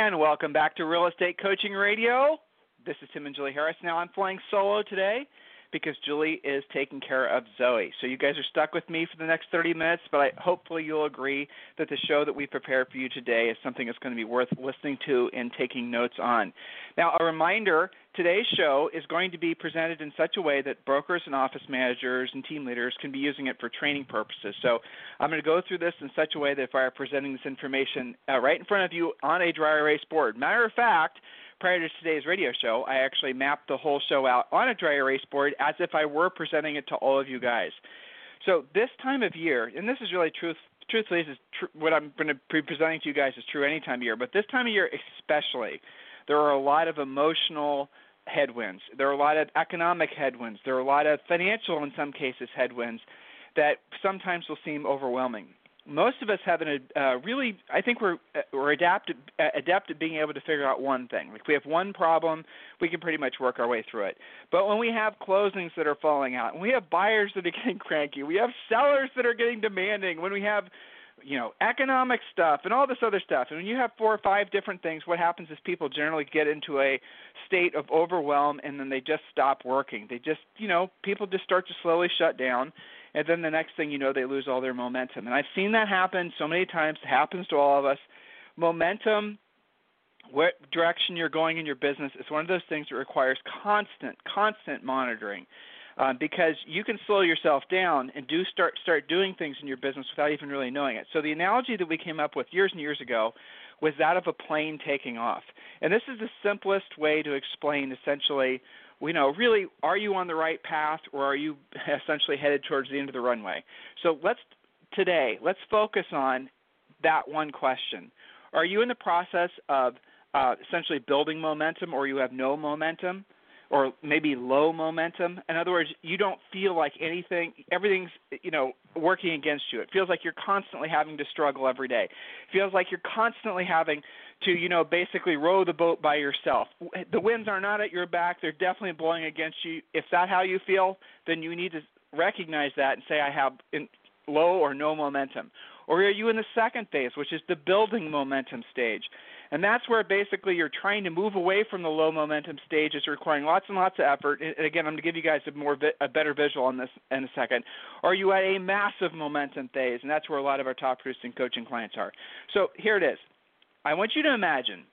And welcome back to Real Estate Coaching Radio. This is Tim and Julie Harris. Now I'm flying solo today because Julie is taking care of Zoe. So you guys are stuck with me for the next 30 minutes, but I, hopefully you'll agree that the show that we prepared for you today is something that's going to be worth listening to and taking notes on. Now, a reminder today's show is going to be presented in such a way that brokers and office managers and team leaders can be using it for training purposes. So I'm going to go through this in such a way that if I are presenting this information uh, right in front of you on a dry erase board, matter of fact, prior to today's radio show, I actually mapped the whole show out on a dry erase board as if I were presenting it to all of you guys. So this time of year, and this is really truth, truthfully, this is tr- what I'm going to be presenting to you guys is true any time of year, but this time of year especially, there are a lot of emotional headwinds. There are a lot of economic headwinds. There are a lot of financial, in some cases, headwinds that sometimes will seem overwhelming most of us have an uh, really I think we're uh, we're adapted uh, adept at being able to figure out one thing. Like we have one problem, we can pretty much work our way through it. But when we have closings that are falling out, when we have buyers that are getting cranky, we have sellers that are getting demanding, when we have you know economic stuff and all this other stuff and when you have four or five different things what happens is people generally get into a state of overwhelm and then they just stop working they just you know people just start to slowly shut down and then the next thing you know they lose all their momentum. And i've seen that happen so many times. It happens to all of us. Momentum what direction you're going in your business is one of those things that requires constant constant monitoring uh, because you can slow yourself down and do start start doing things in your business without even really knowing it. So the analogy that we came up with years and years ago was that of a plane taking off, and this is the simplest way to explain essentially you know, really, are you on the right path or are you essentially headed towards the end of the runway? So let's today, let's focus on that one question. Are you in the process of uh, essentially building momentum or you have no momentum? or maybe low momentum. In other words, you don't feel like anything, everything's, you know, working against you. It feels like you're constantly having to struggle every day. It feels like you're constantly having to, you know, basically row the boat by yourself. The winds are not at your back, they're definitely blowing against you. If that's how you feel, then you need to recognize that and say I have low or no momentum. Or are you in the second phase, which is the building momentum stage? And that's where basically you're trying to move away from the low momentum stage. It's requiring lots and lots of effort. And again, I'm going to give you guys a more a better visual on this in a second. Are you at a massive momentum phase? And that's where a lot of our top producing coaching clients are. So here it is. I want you to imagine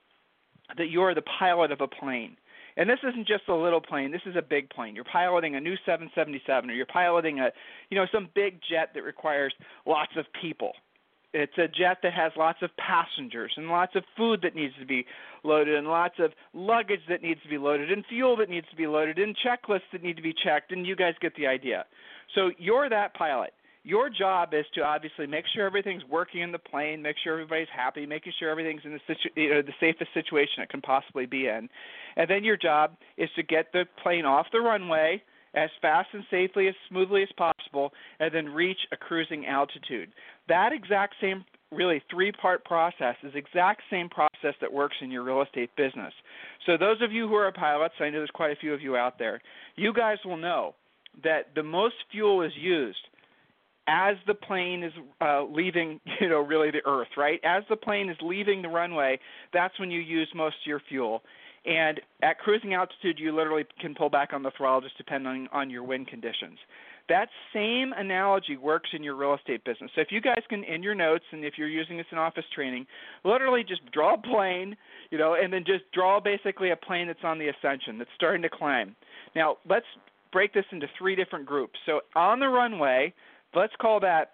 that you're the pilot of a plane. And this isn't just a little plane. This is a big plane. You're piloting a new 777, or you're piloting a, you know, some big jet that requires lots of people. It's a jet that has lots of passengers and lots of food that needs to be loaded and lots of luggage that needs to be loaded and fuel that needs to be loaded and checklists that need to be checked and you guys get the idea. So you're that pilot. Your job is to obviously make sure everything's working in the plane, make sure everybody's happy, making sure everything's in the situ- you know, the safest situation it can possibly be in. And then your job is to get the plane off the runway as fast and safely as smoothly as possible and then reach a cruising altitude. That exact same really three part process is exact same process that works in your real estate business. So those of you who are pilots, I know there's quite a few of you out there, you guys will know that the most fuel is used as the plane is uh, leaving, you know, really the earth, right? As the plane is leaving the runway, that's when you use most of your fuel. And at cruising altitude, you literally can pull back on the throttle just depending on your wind conditions. That same analogy works in your real estate business. So if you guys can, in your notes, and if you're using this in office training, literally just draw a plane, you know, and then just draw basically a plane that's on the ascension, that's starting to climb. Now let's break this into three different groups. So on the runway, let's call that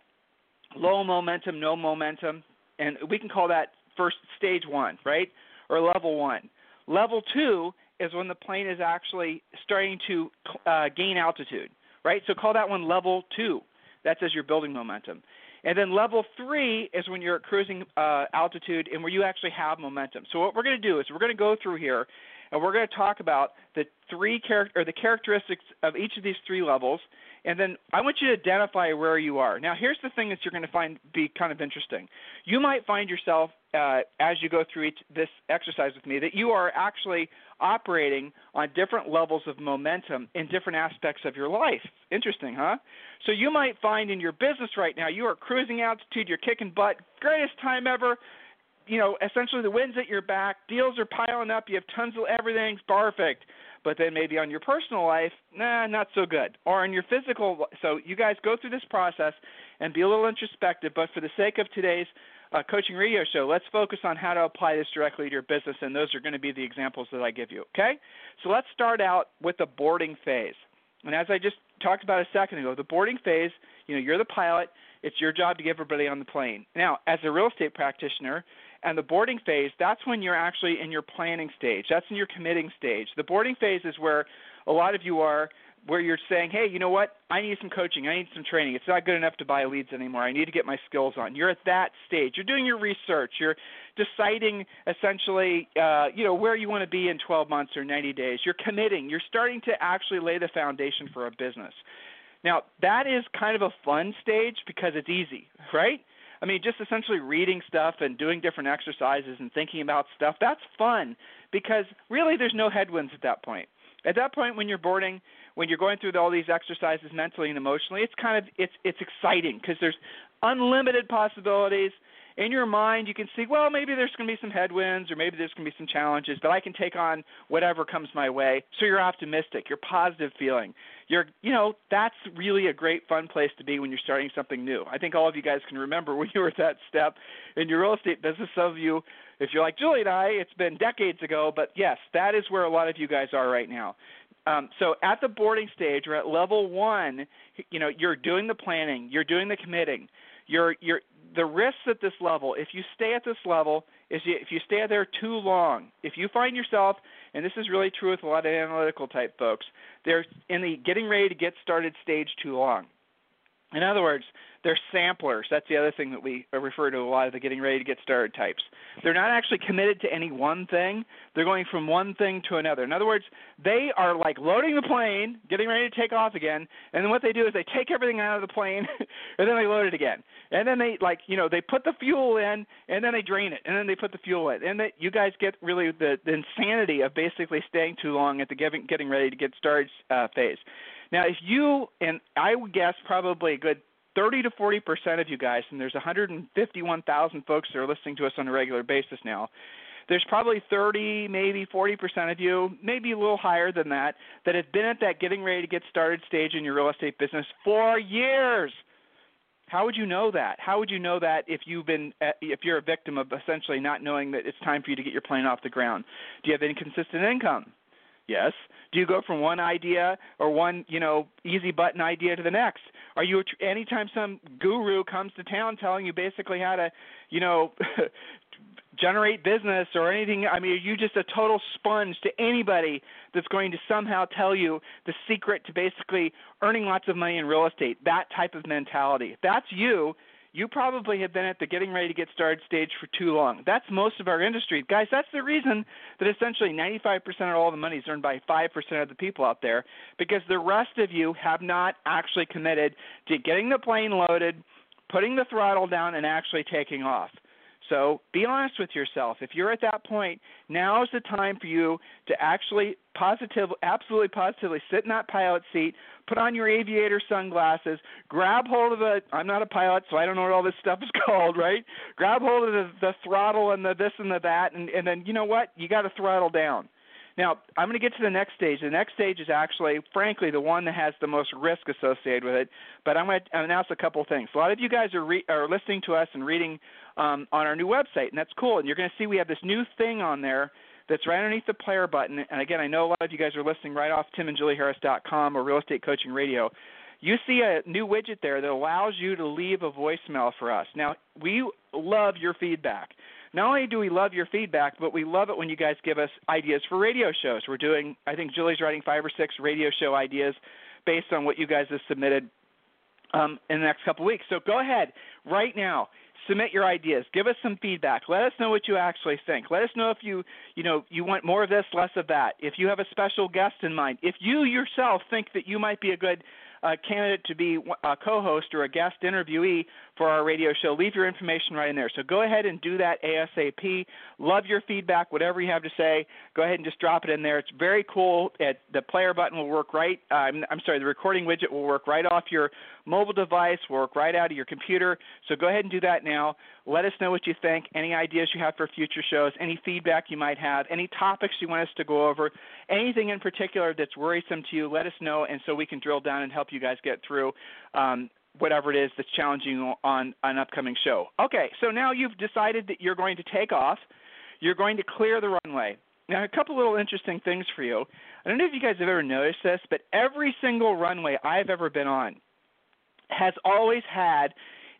low momentum, no momentum, and we can call that first stage one, right, or level one. Level two is when the plane is actually starting to uh, gain altitude right? So call that one level two. That's as you're building momentum. And then level three is when you're at cruising uh, altitude and where you actually have momentum. So what we're going to do is we're going to go through here, and we're going to talk about the three character or the characteristics of each of these three levels and then I want you to identify where you are. Now, here's the thing that you're going to find be kind of interesting. You might find yourself uh, as you go through each, this exercise with me that you are actually operating on different levels of momentum in different aspects of your life. Interesting, huh? So you might find in your business right now you are cruising altitude, you're kicking butt, greatest time ever. You know, essentially the wind's at your back, deals are piling up, you have tons of everything's perfect but then maybe on your personal life, nah, not so good. Or on your physical, so you guys go through this process and be a little introspective. But for the sake of today's uh, coaching radio show, let's focus on how to apply this directly to your business, and those are going to be the examples that I give you. Okay? So let's start out with the boarding phase. And as I just talked about a second ago, the boarding phase, you know, you're the pilot. It's your job to get everybody on the plane. Now, as a real estate practitioner, and the boarding phase, that's when you're actually in your planning stage. That's in your committing stage. The boarding phase is where a lot of you are where you're saying, hey, you know what? I need some coaching. I need some training. It's not good enough to buy leads anymore. I need to get my skills on. You're at that stage. You're doing your research. You're deciding essentially, uh, you know, where you want to be in 12 months or 90 days. You're committing. You're starting to actually lay the foundation for a business. Now, that is kind of a fun stage because it's easy, right? I mean, just essentially reading stuff and doing different exercises and thinking about stuff, that's fun because really there's no headwinds at that point. At that point when you're boarding, when you're going through all these exercises mentally and emotionally, it's kind of it's it's exciting because there's unlimited possibilities in your mind you can see well maybe there's going to be some headwinds or maybe there's going to be some challenges but i can take on whatever comes my way. So you're optimistic you're positive feeling. You're you know that's really a great fun place to be when you're starting something new. I think all of you guys can remember when you were at that step in your real estate business. Some of you if you're like julie and i it's been decades ago but yes that is where a lot of you guys are right now. Um, so at the boarding stage or at level one, you know, you're doing the planning, you're doing the committing, you're you're the risks at this level, if you stay at this level, is if you stay there too long, if you find yourself, and this is really true with a lot of analytical type folks, they're in the getting ready to get started stage too long. In other words, they're samplers. That's the other thing that we refer to a lot of the getting ready to get started types. They're not actually committed to any one thing. They're going from one thing to another. In other words, they are like loading the plane, getting ready to take off again, and then what they do is they take everything out of the plane and then they load it again. And then they like, you know, they put the fuel in and then they drain it and then they put the fuel in. And that you guys get really the, the insanity of basically staying too long at the getting getting ready to get started uh, phase. Now, if you and I would guess probably a good 30 to 40 percent of you guys, and there's 151,000 folks that are listening to us on a regular basis now. There's probably 30, maybe 40 percent of you, maybe a little higher than that, that have been at that getting ready to get started stage in your real estate business for years. How would you know that? How would you know that if you've been uh, if you're a victim of essentially not knowing that it's time for you to get your plane off the ground? Do you have inconsistent income? Yes. Do you go from one idea or one, you know, easy button idea to the next? Are you anytime some guru comes to town telling you basically how to, you know, generate business or anything? I mean, are you just a total sponge to anybody that's going to somehow tell you the secret to basically earning lots of money in real estate? That type of mentality. If that's you, you probably have been at the getting ready to get started stage for too long. That's most of our industry. Guys, that's the reason that essentially 95% of all the money is earned by 5% of the people out there because the rest of you have not actually committed to getting the plane loaded, putting the throttle down, and actually taking off. So be honest with yourself. If you're at that point, now is the time for you to actually positively, absolutely positively sit in that pilot seat, put on your aviator sunglasses, grab hold of the, I'm not a pilot, so I don't know what all this stuff is called, right? Grab hold of the, the throttle and the this and the that, and, and then you know what? You got to throttle down. Now, I'm going to get to the next stage. The next stage is actually, frankly, the one that has the most risk associated with it. But I'm going to announce a couple of things. A lot of you guys are, re- are listening to us and reading um, on our new website, and that's cool. And you're going to see we have this new thing on there that's right underneath the player button. And again, I know a lot of you guys are listening right off timandjulieharris.com or Real Estate Coaching Radio. You see a new widget there that allows you to leave a voicemail for us. Now, we love your feedback not only do we love your feedback, but we love it when you guys give us ideas for radio shows. We're doing, I think Julie's writing five or six radio show ideas based on what you guys have submitted um, in the next couple of weeks. So go ahead right now, submit your ideas. Give us some feedback. Let us know what you actually think. Let us know if you, you know, you want more of this, less of that. If you have a special guest in mind. If you yourself think that you might be a good uh, candidate to be a co-host or a guest interviewee for our radio show, leave your information right in there. So go ahead and do that ASAP. Love your feedback, whatever you have to say. Go ahead and just drop it in there. It's very cool. It, the player button will work right. Uh, I'm, I'm sorry, the recording widget will work right off your mobile device, will work right out of your computer. So go ahead and do that now. Let us know what you think, any ideas you have for future shows, any feedback you might have, any topics you want us to go over, anything in particular that's worrisome to you, let us know, and so we can drill down and help you guys get through um, whatever it is that's challenging on an upcoming show. Okay, so now you've decided that you're going to take off. You're going to clear the runway. Now, a couple little interesting things for you. I don't know if you guys have ever noticed this, but every single runway I've ever been on has always had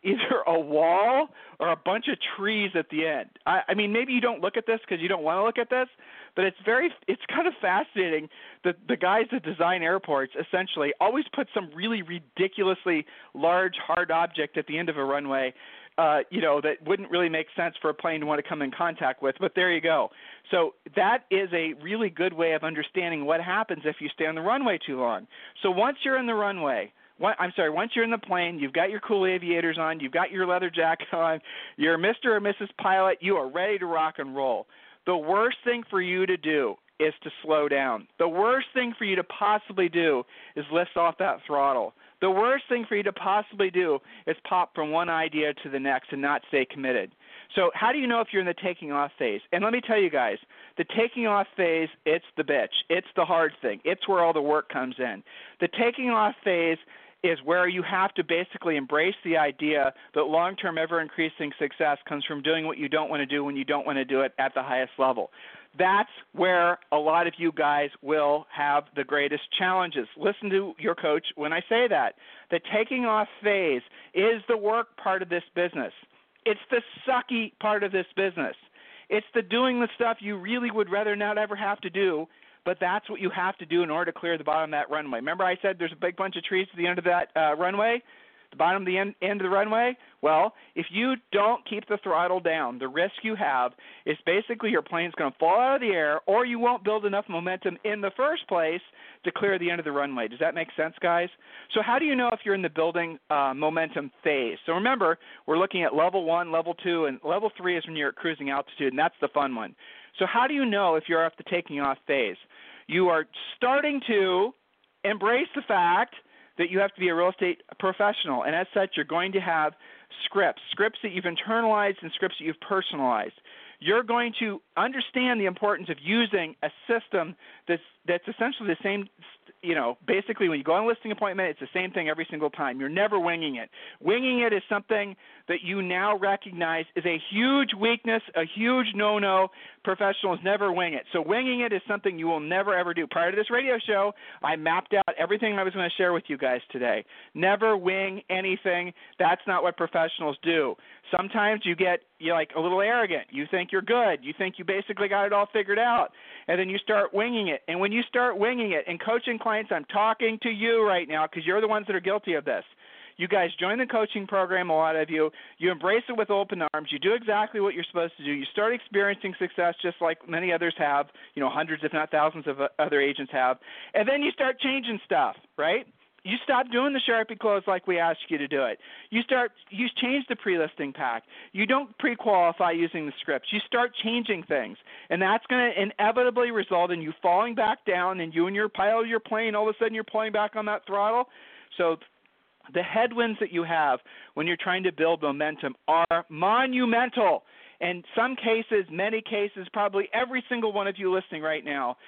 either a wall or a bunch of trees at the end. I, I mean, maybe you don't look at this because you don't want to look at this, but it's very, it's kind of fascinating that the guys that design airports essentially always put some really ridiculously large hard object at the end of a runway. Uh, you know that wouldn't really make sense for a plane to want to come in contact with, but there you go. So that is a really good way of understanding what happens if you stay on the runway too long. So once you're in the runway, I'm sorry, once you're in the plane, you've got your cool aviators on, you've got your leather jacket on, you're Mr. or Mrs. Pilot, you are ready to rock and roll. The worst thing for you to do is to slow down. The worst thing for you to possibly do is lift off that throttle. The worst thing for you to possibly do is pop from one idea to the next and not stay committed. So, how do you know if you're in the taking off phase? And let me tell you guys, the taking off phase, it's the bitch. It's the hard thing. It's where all the work comes in. The taking off phase is where you have to basically embrace the idea that long term, ever increasing success comes from doing what you don't want to do when you don't want to do it at the highest level. That's where a lot of you guys will have the greatest challenges. Listen to your coach when I say that. The taking off phase is the work part of this business. It's the sucky part of this business. It's the doing the stuff you really would rather not ever have to do but that's what you have to do in order to clear the bottom of that runway. Remember, I said there's a big bunch of trees at the end of that uh, runway? The bottom of the end, end of the runway? Well, if you don't keep the throttle down, the risk you have is basically your plane's going to fall out of the air, or you won't build enough momentum in the first place to clear the end of the runway. Does that make sense, guys? So, how do you know if you're in the building uh, momentum phase? So, remember, we're looking at level one, level two, and level three is when you're at cruising altitude, and that's the fun one. So, how do you know if you're off the taking off phase? You are starting to embrace the fact that you have to be a real estate professional, and as such, you're going to have scripts, scripts that you've internalized and scripts that you've personalized. You're going to understand the importance of using a system that's that's essentially the same you know, basically when you go on a listing appointment, it's the same thing every single time. You're never winging it. Winging it is something that you now recognize is a huge weakness, a huge no-no. Professionals never wing it. So winging it is something you will never ever do. Prior to this radio show, I mapped out everything I was going to share with you guys today. Never wing anything. That's not what professionals do. Sometimes you get you like a little arrogant. You think you're good. You think you basically got it all figured out, and then you start winging it. And when you start winging it and coaching clients, I'm talking to you right now because you're the ones that are guilty of this. You guys join the coaching program, a lot of you. You embrace it with open arms. You do exactly what you're supposed to do. You start experiencing success just like many others have, you know, hundreds, if not thousands of other agents have. And then you start changing stuff, right? You stop doing the Sharpie close like we asked you to do it. You start you change the pre-listing pack. You don't pre-qualify using the scripts. You start changing things, and that's going to inevitably result in you falling back down, and you and your pilot your plane all of a sudden you're pulling back on that throttle. So the headwinds that you have when you're trying to build momentum are monumental. In some cases, many cases, probably every single one of you listening right now,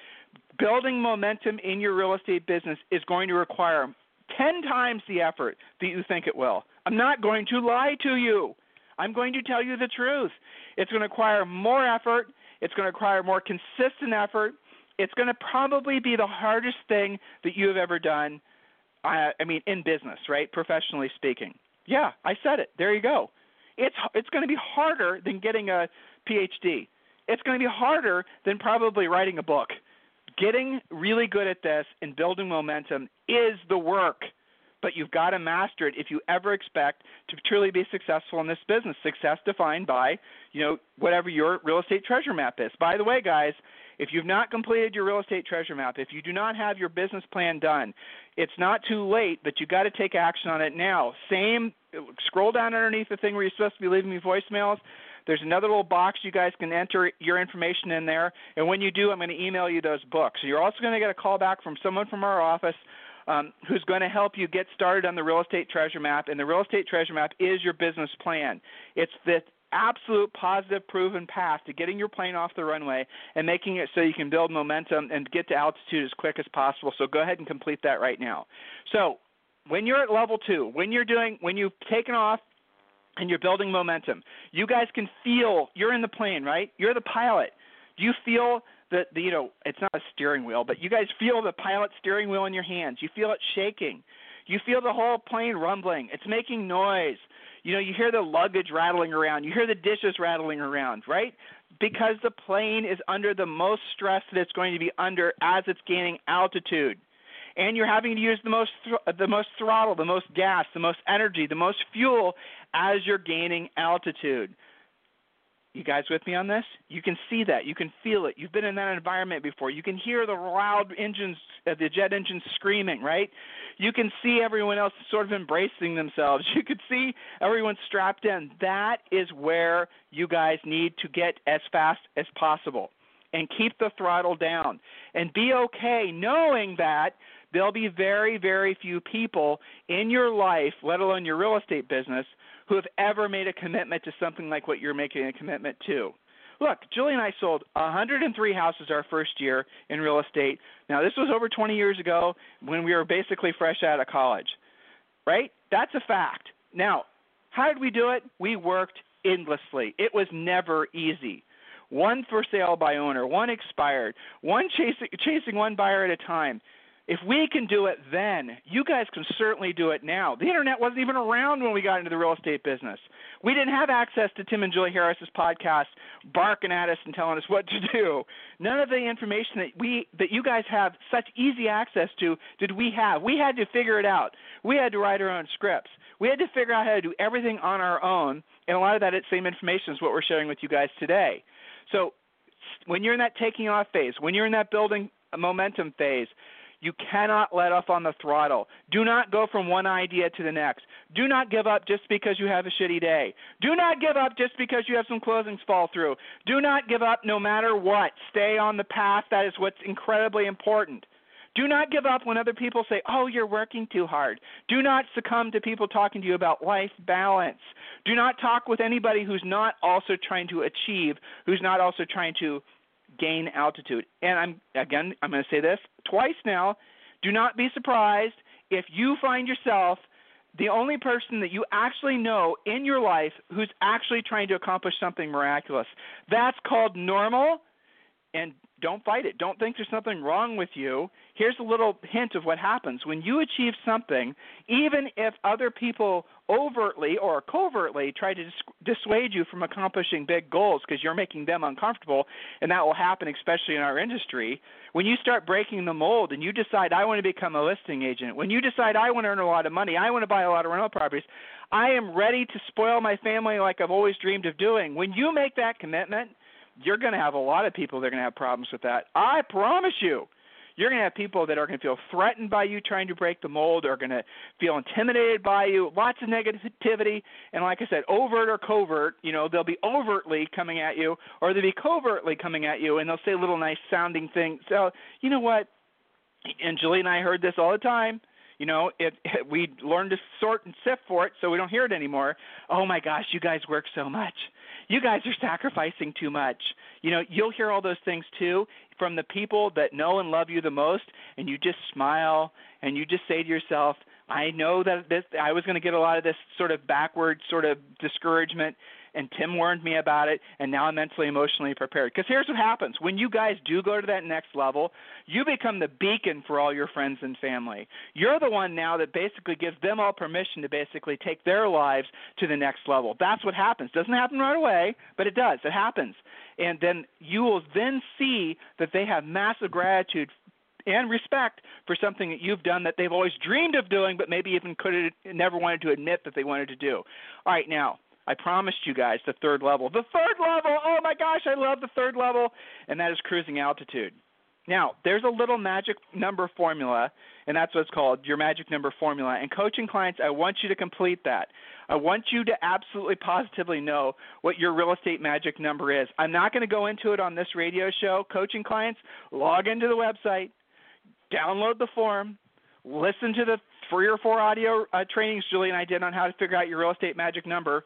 building momentum in your real estate business is going to require 10 times the effort that you think it will. I'm not going to lie to you. I'm going to tell you the truth. It's going to require more effort. It's going to require more consistent effort. It's going to probably be the hardest thing that you have ever done. I, I mean, in business, right? Professionally speaking. Yeah, I said it. There you go. It's it's going to be harder than getting a PhD. It's going to be harder than probably writing a book getting really good at this and building momentum is the work. but you've got to master it if you ever expect to truly be successful in this business. Success defined by, you know, whatever your real estate treasure map is. By the way, guys, if you've not completed your real estate treasure map, if you do not have your business plan done, it's not too late, but you got to take action on it now. Same scroll down underneath the thing where you're supposed to be leaving me voicemails. There's another little box you guys can enter your information in there, and when you do, I'm going to email you those books. You're also going to get a call back from someone from our office um, who's going to help you get started on the real estate treasure map. And the real estate treasure map is your business plan. It's the absolute positive proven path to getting your plane off the runway and making it so you can build momentum and get to altitude as quick as possible. So go ahead and complete that right now. So when you're at level two, when you're doing when you've taken off and you're building momentum, you guys can feel you're in the plane, right? You're the pilot. Do you feel the, the you know it's not a steering wheel, but you guys feel the pilot steering wheel in your hands. You feel it shaking. You feel the whole plane rumbling. It's making noise. You know, you hear the luggage rattling around. You hear the dishes rattling around, right? Because the plane is under the most stress that it's going to be under as it's gaining altitude. And you're having to use the most th- the most throttle, the most gas, the most energy, the most fuel as you're gaining altitude. You guys with me on this? You can see that. You can feel it. You've been in that environment before. You can hear the loud engines, uh, the jet engines screaming, right? You can see everyone else sort of embracing themselves. You can see everyone strapped in. That is where you guys need to get as fast as possible and keep the throttle down and be okay knowing that there'll be very, very few people in your life, let alone your real estate business, who have ever made a commitment to something like what you're making a commitment to. Look, Julie and I sold 103 houses our first year in real estate. Now, this was over 20 years ago when we were basically fresh out of college, right? That's a fact. Now, how did we do it? We worked endlessly. It was never easy. One for sale by owner, one expired, one chasing, chasing one buyer at a time. If we can do it then, you guys can certainly do it now. The internet wasn't even around when we got into the real estate business. We didn't have access to Tim and Julie Harris's podcast barking at us and telling us what to do. None of the information that we that you guys have such easy access to did we have. We had to figure it out. We had to write our own scripts. We had to figure out how to do everything on our own, and a lot of that same information is what we're sharing with you guys today. So when you're in that taking off phase, when you're in that building momentum phase, you cannot let off on the throttle. Do not go from one idea to the next. Do not give up just because you have a shitty day. Do not give up just because you have some closings fall through. Do not give up no matter what. Stay on the path. That is what's incredibly important. Do not give up when other people say, oh, you're working too hard. Do not succumb to people talking to you about life balance. Do not talk with anybody who's not also trying to achieve, who's not also trying to gain altitude. And I'm again, I'm going to say this twice now. Do not be surprised if you find yourself the only person that you actually know in your life who's actually trying to accomplish something miraculous. That's called normal. And don't fight it. Don't think there's something wrong with you. Here's a little hint of what happens when you achieve something, even if other people overtly or covertly try to dissuade you from accomplishing big goals because you're making them uncomfortable, and that will happen especially in our industry. When you start breaking the mold and you decide, I want to become a listing agent, when you decide, I want to earn a lot of money, I want to buy a lot of rental properties, I am ready to spoil my family like I've always dreamed of doing. When you make that commitment, you're going to have a lot of people that are going to have problems with that. I promise you. You're going to have people that are going to feel threatened by you trying to break the mold, are going to feel intimidated by you, lots of negativity, and like I said, overt or covert, you know, they'll be overtly coming at you or they'll be covertly coming at you and they'll say little nice sounding things. So, you know what? And Julie and I heard this all the time you know it, it we learn to sort and sift for it so we don't hear it anymore oh my gosh you guys work so much you guys are sacrificing too much. You know, you'll hear all those things too from the people that know and love you the most, and you just smile and you just say to yourself, I know that this I was going to get a lot of this sort of backward sort of discouragement and Tim warned me about it, and now I'm mentally, emotionally prepared. Because here's what happens when you guys do go to that next level, you become the beacon for all your friends and family. You're the one now that basically gives them all permission to basically take their lives to the next level. That's what happens. Doesn't happen right away, but it does. It happens. And then you will then see that they have massive gratitude and respect for something that you've done that they've always dreamed of doing, but maybe even could have never wanted to admit that they wanted to do. All right, now I promised you guys the third level. The third level. Oh my gosh, I love the third level, and that is cruising altitude. Now, there's a little magic number formula, and that's what's called, your magic number formula. And coaching clients, I want you to complete that. I want you to absolutely positively know what your real estate magic number is. I'm not going to go into it on this radio show. Coaching clients, log into the website, download the form, listen to the three or four audio uh, trainings Julie and I did on how to figure out your real estate magic number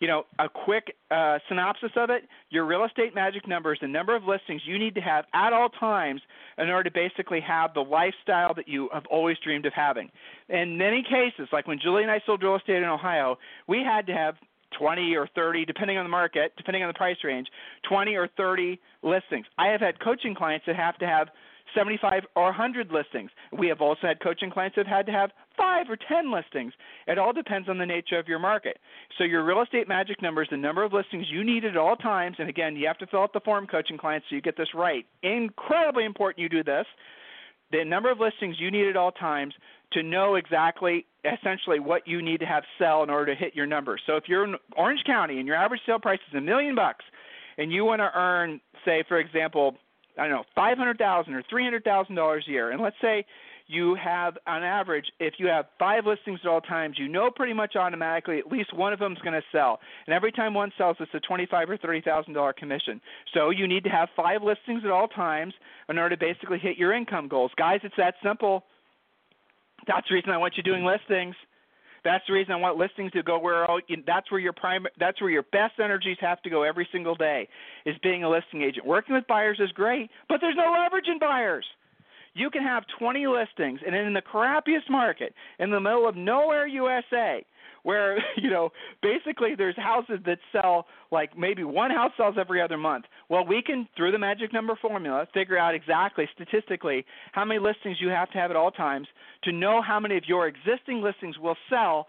you know, a quick uh, synopsis of it, your real estate magic number is the number of listings you need to have at all times in order to basically have the lifestyle that you have always dreamed of having. In many cases, like when Julie and I sold real estate in Ohio, we had to have 20 or 30, depending on the market, depending on the price range, 20 or 30 listings. I have had coaching clients that have to have 75 or 100 listings. We have also had coaching clients that have had to have five or 10 listings. It all depends on the nature of your market. So your real estate magic number is the number of listings you need at all times. And again, you have to fill out the form, coaching clients, so you get this right. Incredibly important you do this. The number of listings you need at all times to know exactly essentially what you need to have sell in order to hit your number. So if you're in Orange County and your average sale price is a million bucks and you want to earn say for example I don't know, five hundred thousand or three hundred thousand dollars a year, and let's say you have on average, if you have five listings at all times, you know pretty much automatically at least one of them is going to sell, and every time one sells, it's a twenty-five or thirty thousand dollar commission. So you need to have five listings at all times in order to basically hit your income goals, guys. It's that simple. That's the reason I want you doing listings. That's the reason I want listings to go where all, that's where your prime that's where your best energies have to go every single day is being a listing agent. Working with buyers is great, but there's no leverage in buyers. You can have 20 listings and in the crappiest market in the middle of nowhere USA where you know basically there's houses that sell like maybe one house sells every other month. Well, we can through the magic number formula figure out exactly statistically how many listings you have to have at all times to know how many of your existing listings will sell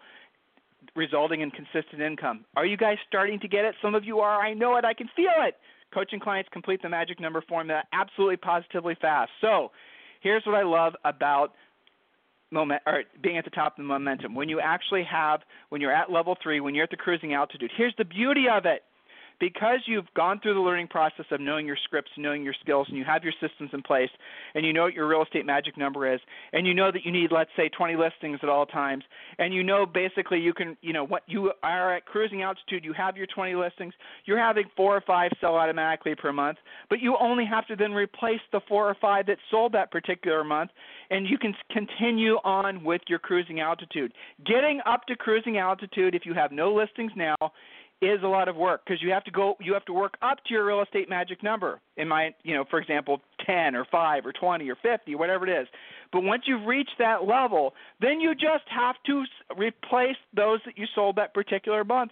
resulting in consistent income. Are you guys starting to get it? Some of you are. I know it. I can feel it. Coaching clients complete the magic number formula absolutely positively fast. So, here's what I love about moment or being at the top of the momentum. When you actually have when you're at level 3, when you're at the cruising altitude. Here's the beauty of it because you've gone through the learning process of knowing your scripts, knowing your skills, and you have your systems in place, and you know what your real estate magic number is, and you know that you need, let's say, 20 listings at all times, and you know basically you can, you know, what you are at cruising altitude, you have your 20 listings, you're having four or five sell automatically per month, but you only have to then replace the four or five that sold that particular month, and you can continue on with your cruising altitude. Getting up to cruising altitude, if you have no listings now, is a lot of work because you have to go you have to work up to your real estate magic number in my you know for example 10 or 5 or 20 or 50 whatever it is but once you've reached that level then you just have to replace those that you sold that particular month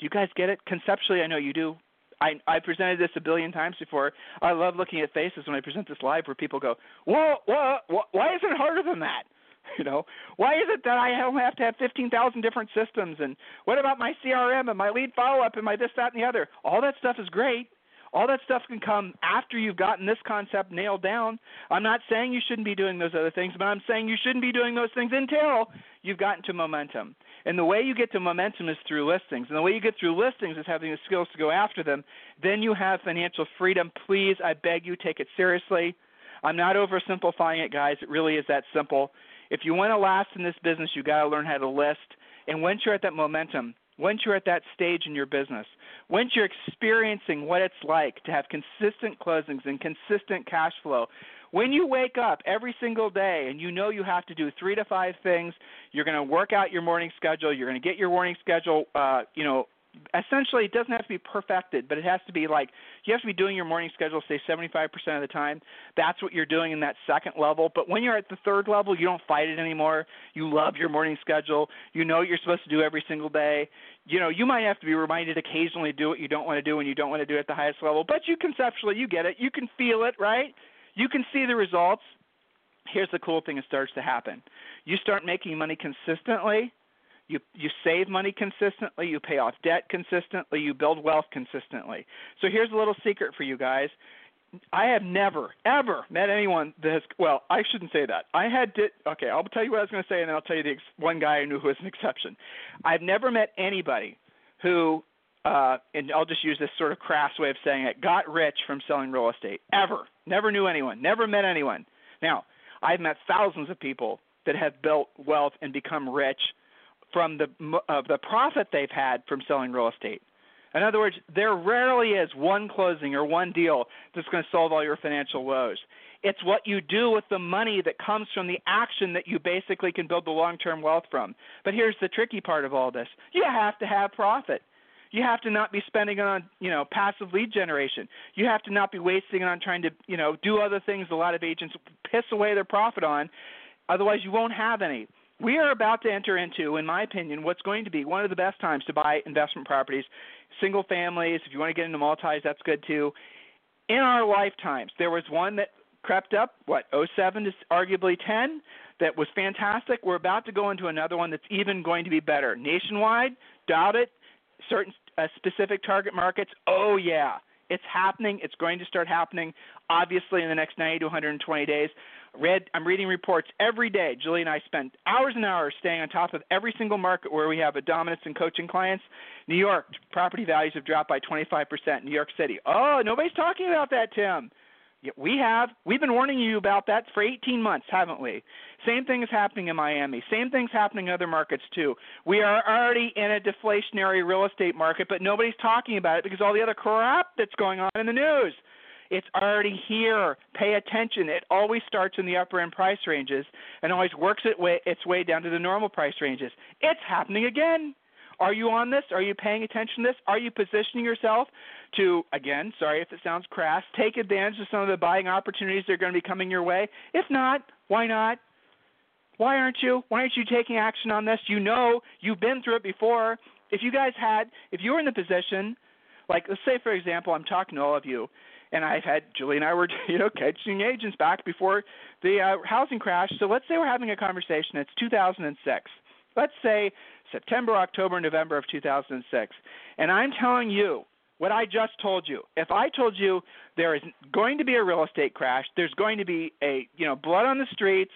do you guys get it conceptually i know you do I, I presented this a billion times before. I love looking at faces when I present this live, where people go, "Well, what? Why is it harder than that?" You know, why is it that I don't have to have 15,000 different systems? And what about my CRM and my lead follow up and my this, that, and the other? All that stuff is great. All that stuff can come after you've gotten this concept nailed down. I'm not saying you shouldn't be doing those other things, but I'm saying you shouldn't be doing those things until you've gotten to momentum. And the way you get to momentum is through listings. And the way you get through listings is having the skills to go after them. Then you have financial freedom. Please, I beg you, take it seriously. I'm not oversimplifying it, guys. It really is that simple. If you want to last in this business, you got to learn how to list. And once you're at that momentum, once you're at that stage in your business, once you're experiencing what it's like to have consistent closings and consistent cash flow, when you wake up every single day and you know you have to do three to five things, you're going to work out your morning schedule, you're going to get your morning schedule, uh, you know, essentially it doesn't have to be perfected, but it has to be like you have to be doing your morning schedule say 75% of the time. That's what you're doing in that second level. But when you're at the third level, you don't fight it anymore. You love your morning schedule. You know what you're supposed to do every single day. You know, you might have to be reminded occasionally to do what you don't want to do when you don't want to do it at the highest level, but you conceptually you get it. You can feel it, right? You can see the results. Here's the cool thing that starts to happen. You start making money consistently you you save money consistently, you pay off debt consistently, you build wealth consistently. So here's a little secret for you guys. I have never, ever met anyone that has. Well, I shouldn't say that. I had did. Okay, I'll tell you what I was going to say, and then I'll tell you the ex, one guy I knew who was an exception. I've never met anybody who, uh, and I'll just use this sort of crass way of saying it, got rich from selling real estate. Ever. Never knew anyone. Never met anyone. Now, I've met thousands of people that have built wealth and become rich from the uh, the profit they've had from selling real estate. In other words, there rarely is one closing or one deal that's going to solve all your financial woes. It's what you do with the money that comes from the action that you basically can build the long term wealth from. But here's the tricky part of all this you have to have profit. You have to not be spending it on, you know, passive lead generation. You have to not be wasting it on trying to, you know, do other things a lot of agents piss away their profit on. Otherwise, you won't have any. We are about to enter into, in my opinion, what's going to be one of the best times to buy investment properties, single families. If you want to get into multis, that's good too. In our lifetimes, there was one that crept up, what, 07 to arguably 10, that was fantastic. We're about to go into another one that's even going to be better. Nationwide, doubt it. Certain uh, specific target markets, oh yeah, it's happening. It's going to start happening, obviously, in the next 90 to 120 days read I'm reading reports every day. Julie and I spend hours and hours staying on top of every single market where we have a dominance in coaching clients. New York property values have dropped by 25%. New York City. Oh, nobody's talking about that, Tim. We have. We've been warning you about that for 18 months, haven't we? Same thing is happening in Miami. Same thing's happening in other markets too. We are already in a deflationary real estate market, but nobody's talking about it because all the other crap that's going on in the news. It's already here. Pay attention. It always starts in the upper end price ranges and always works its way, its way down to the normal price ranges. It's happening again. Are you on this? Are you paying attention to this? Are you positioning yourself to, again, sorry if it sounds crass, take advantage of some of the buying opportunities that are going to be coming your way? If not, why not? Why aren't you? Why aren't you taking action on this? You know, you've been through it before. If you guys had, if you were in the position, like let's say for example, I'm talking to all of you, and I've had Julie and I were you know catching agents back before the uh, housing crash. So let's say we're having a conversation. It's 2006. Let's say September, October, November of 2006, and I'm telling you what I just told you. If I told you there is going to be a real estate crash, there's going to be a you know blood on the streets.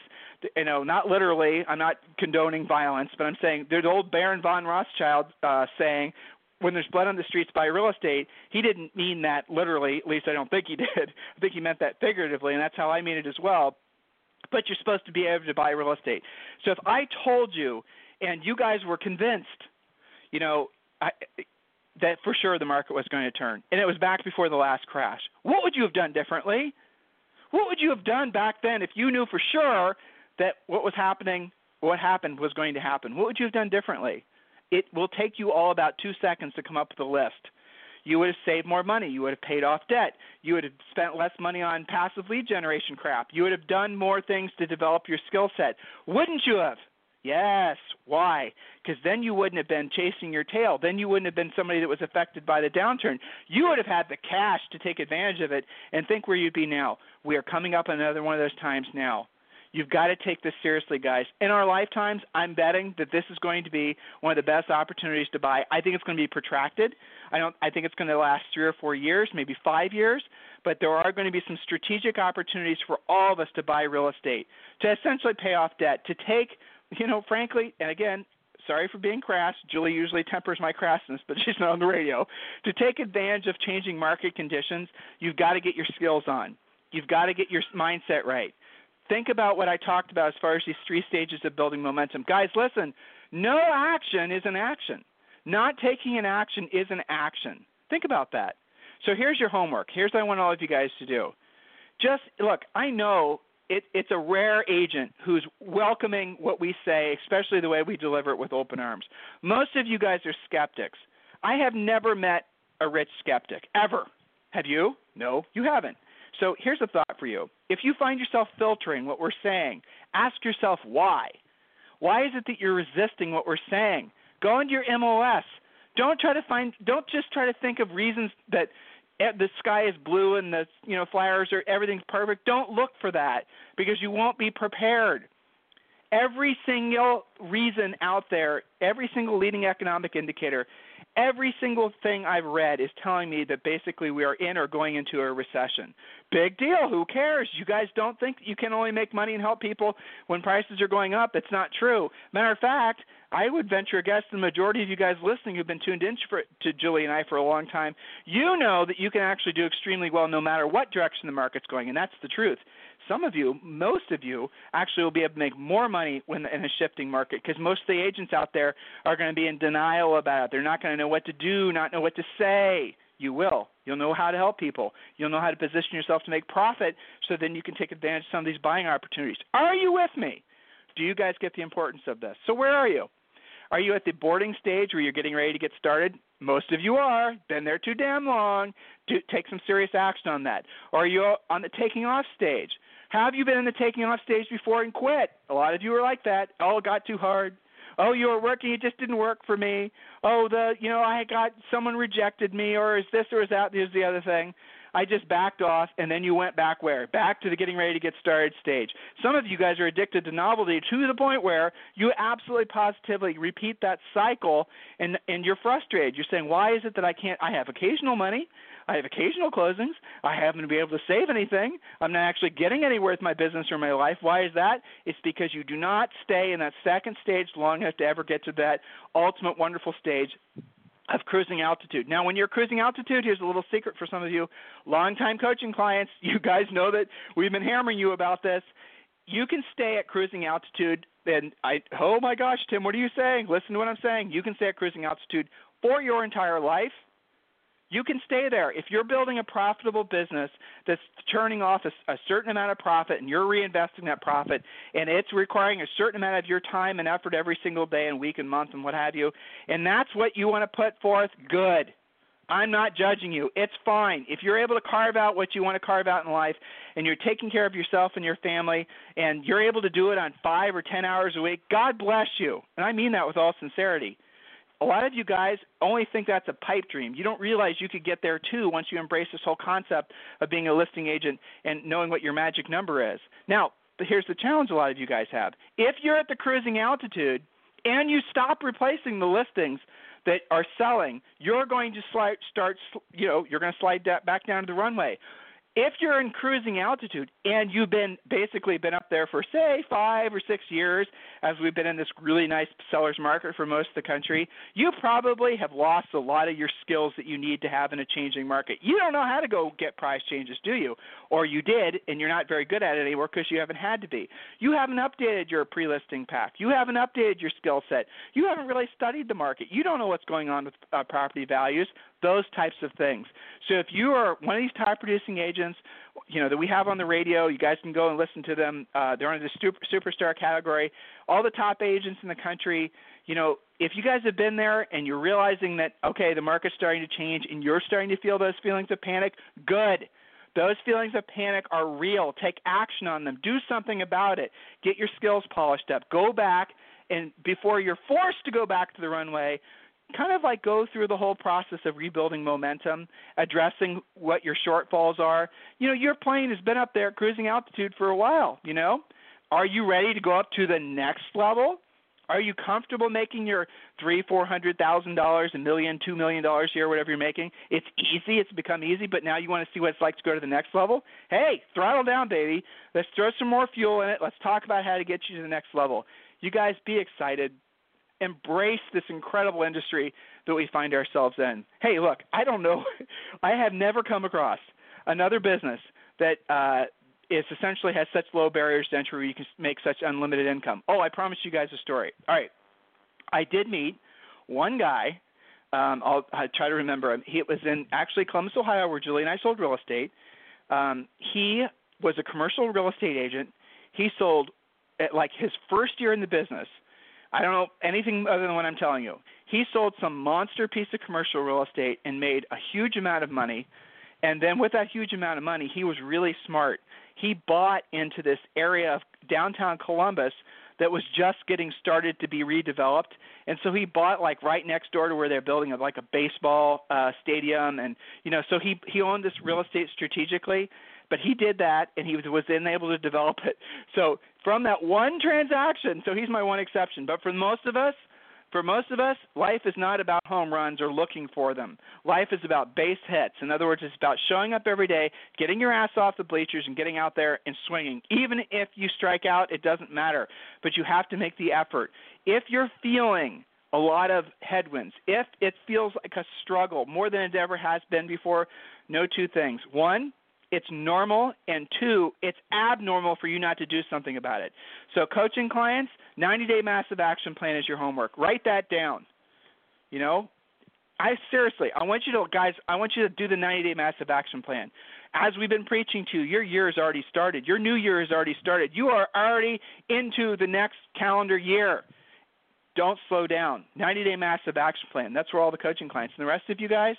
You know, not literally. I'm not condoning violence, but I'm saying there's old Baron von Rothschild uh, saying when there's blood on the streets buy real estate, he didn't mean that literally. At least I don't think he did. I think he meant that figuratively, and that's how I mean it as well. But you're supposed to be able to buy real estate. So if I told you, and you guys were convinced, you know, I, that for sure the market was going to turn, and it was back before the last crash, what would you have done differently? What would you have done back then if you knew for sure that what was happening, what happened was going to happen? What would you have done differently? It will take you all about two seconds to come up with a list. You would have saved more money. You would have paid off debt. You would have spent less money on passive lead generation crap. You would have done more things to develop your skill set. Wouldn't you have? Yes. Why? Because then you wouldn't have been chasing your tail. Then you wouldn't have been somebody that was affected by the downturn. You would have had the cash to take advantage of it and think where you'd be now. We are coming up another one of those times now. You've got to take this seriously, guys. In our lifetimes, I'm betting that this is going to be one of the best opportunities to buy. I think it's going to be protracted. I don't. I think it's going to last three or four years, maybe five years. But there are going to be some strategic opportunities for all of us to buy real estate, to essentially pay off debt, to take, you know, frankly, and again, sorry for being crass. Julie usually tempers my crassness, but she's not on the radio. To take advantage of changing market conditions, you've got to get your skills on. You've got to get your mindset right think about what I talked about as far as these three stages of building momentum. Guys, listen, no action is an action. Not taking an action is an action. Think about that. So here's your homework. Here's what I want all of you guys to do. Just look, I know it, it's a rare agent who's welcoming what we say, especially the way we deliver it with open arms. Most of you guys are skeptics. I have never met a rich skeptic, ever. Have you? No, you haven't. So here's a thought for you. If you find yourself filtering what we're saying, ask yourself why. Why is it that you're resisting what we're saying? Go into your MLS. Don't try to find don't just try to think of reasons that eh, the sky is blue and the you know flowers are everything's perfect. Don't look for that because you won't be prepared. Every single reason out there, every single leading economic indicator Every single thing I've read is telling me that basically we are in or going into a recession. Big deal. Who cares? You guys don't think you can only make money and help people when prices are going up. It's not true. Matter of fact, I would venture a guess the majority of you guys listening who've been tuned in for, to Julie and I for a long time, you know that you can actually do extremely well no matter what direction the market's going, and that's the truth some of you, most of you, actually will be able to make more money when in a shifting market because most of the agents out there are going to be in denial about it. They're not going to know what to do, not know what to say. You will. You'll know how to help people. You'll know how to position yourself to make profit so then you can take advantage of some of these buying opportunities. Are you with me? Do you guys get the importance of this? So, where are you? Are you at the boarding stage where you're getting ready to get started? Most of you are. Been there too damn long. Do, take some serious action on that. Or are you on the taking off stage? Have you been in the taking off stage before and quit? A lot of you are like that. Oh, it got too hard. Oh, you were working, it just didn't work for me. Oh, the you know, I got someone rejected me or is this or is that is the other thing. I just backed off and then you went back where? Back to the getting ready to get started stage. Some of you guys are addicted to novelty to the point where you absolutely positively repeat that cycle and and you're frustrated. You're saying, "Why is it that I can't I have occasional money? I have occasional closings. I happen to be able to save anything. I'm not actually getting anywhere with my business or my life. Why is that? It's because you do not stay in that second stage long enough to ever get to that ultimate wonderful stage of cruising altitude. Now, when you're cruising altitude, here's a little secret for some of you long-time coaching clients. You guys know that we've been hammering you about this. You can stay at cruising altitude, and I, oh my gosh, Tim, what are you saying? Listen to what I'm saying. You can stay at cruising altitude for your entire life you can stay there. If you're building a profitable business that's turning off a, a, certain amount of profit and you're reinvesting that profit and it's requiring a certain amount of your time and effort every single day and week and month and what have you, and that's what you want to put forth, good. I'm not judging you. It's fine. If you're able to carve out what you want to carve out in life and you're taking care of yourself and your family and you're able to do it on 5 or 10 hours a week, God bless you. And I mean that with all sincerity a lot of you guys only think that's a pipe dream. You don't realize you could get there too once you embrace this whole concept of being a listing agent and knowing what your magic number is. Now, here's the challenge a lot of you guys have. If you're at the cruising altitude and you stop replacing the listings that are selling, you're going to slide, start, you know, you're going to slide back down to the runway if you're in cruising altitude and you've been basically been up there for say five or six years as we've been in this really nice sellers market for most of the country you probably have lost a lot of your skills that you need to have in a changing market. You don't know how to go get price changes do you? Or you did and you're not very good at it anymore because you haven't had to be. You haven't updated your pre-listing pack. You haven't updated your skill set. You haven't really studied the market. You don't know what's going on with uh, property values those types of things. So if you are one of these top producing agents, you know that we have on the radio, you guys can go and listen to them. Uh, they're under the super, superstar category. All the top agents in the country. You know, if you guys have been there and you're realizing that okay, the market's starting to change and you're starting to feel those feelings of panic, good. Those feelings of panic are real. Take action on them. Do something about it. Get your skills polished up. Go back and before you're forced to go back to the runway, kind of like go through the whole process of rebuilding momentum, addressing what your shortfalls are. You know, your plane has been up there cruising altitude for a while, you know? Are you ready to go up to the next level? Are you comfortable making your three, four hundred thousand dollars, a million, two million dollars a year, whatever you're making? It's easy. It's become easy, but now you want to see what it's like to go to the next level. Hey, throttle down, baby. Let's throw some more fuel in it. Let's talk about how to get you to the next level. You guys be excited embrace this incredible industry that we find ourselves in. Hey, look, I don't know. I have never come across another business that uh, is essentially has such low barriers to entry where you can make such unlimited income. Oh, I promised you guys a story. All right. I did meet one guy. Um, I'll, I'll try to remember him. He was in actually Columbus, Ohio, where Julie and I sold real estate. Um, he was a commercial real estate agent. He sold at like his first year in the business – I don't know anything other than what I'm telling you. He sold some monster piece of commercial real estate and made a huge amount of money. And then with that huge amount of money, he was really smart. He bought into this area of downtown Columbus that was just getting started to be redeveloped and so he bought like right next door to where they're building a, like a baseball uh stadium and you know so he he owned this real estate strategically but he did that, and he was, was then able to develop it. So from that one transaction, so he's my one exception. But for most of us, For most of us, life is not about home runs or looking for them. Life is about base hits. In other words, it's about showing up every day, getting your ass off the bleachers, and getting out there and swinging. Even if you strike out, it doesn't matter. But you have to make the effort. If you're feeling a lot of headwinds, if it feels like a struggle more than it ever has been before, know two things. One, it's normal, and two, it's abnormal for you not to do something about it. So, coaching clients, 90 day massive action plan is your homework. Write that down. You know, I seriously, I want you to, guys, I want you to do the 90 day massive action plan. As we've been preaching to you, your year has already started. Your new year has already started. You are already into the next calendar year. Don't slow down. 90 day massive action plan. That's where all the coaching clients and the rest of you guys,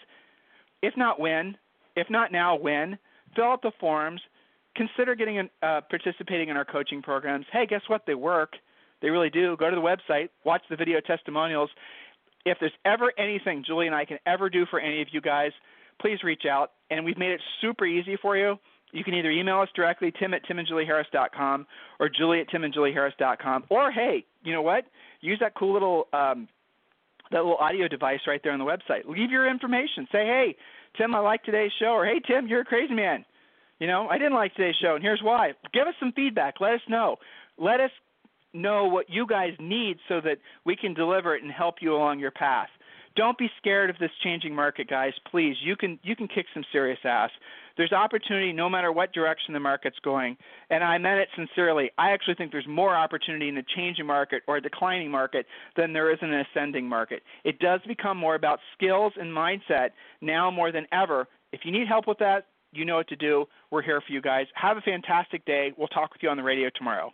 if not when, if not now, when, fill out the forms, consider getting in, uh, participating in our coaching programs. Hey, guess what? They work. They really do. Go to the website, watch the video testimonials. If there's ever anything Julie and I can ever do for any of you guys, please reach out. And we've made it super easy for you. You can either email us directly, tim at timandjulieharris.com or julie at timandjulieharris.com. Or, hey, you know what? Use that cool little um, that little audio device right there on the website. Leave your information. Say, hey, Tim, I like today's show, or hey, Tim, you're a crazy man. You know, I didn't like today's show, and here's why. Give us some feedback. Let us know. Let us know what you guys need so that we can deliver it and help you along your path. Don't be scared of this changing market, guys. Please, you can you can kick some serious ass. There's opportunity no matter what direction the market's going, and I meant it sincerely. I actually think there's more opportunity in a changing market or a declining market than there is in an ascending market. It does become more about skills and mindset now more than ever. If you need help with that, you know what to do. We're here for you guys. Have a fantastic day. We'll talk with you on the radio tomorrow.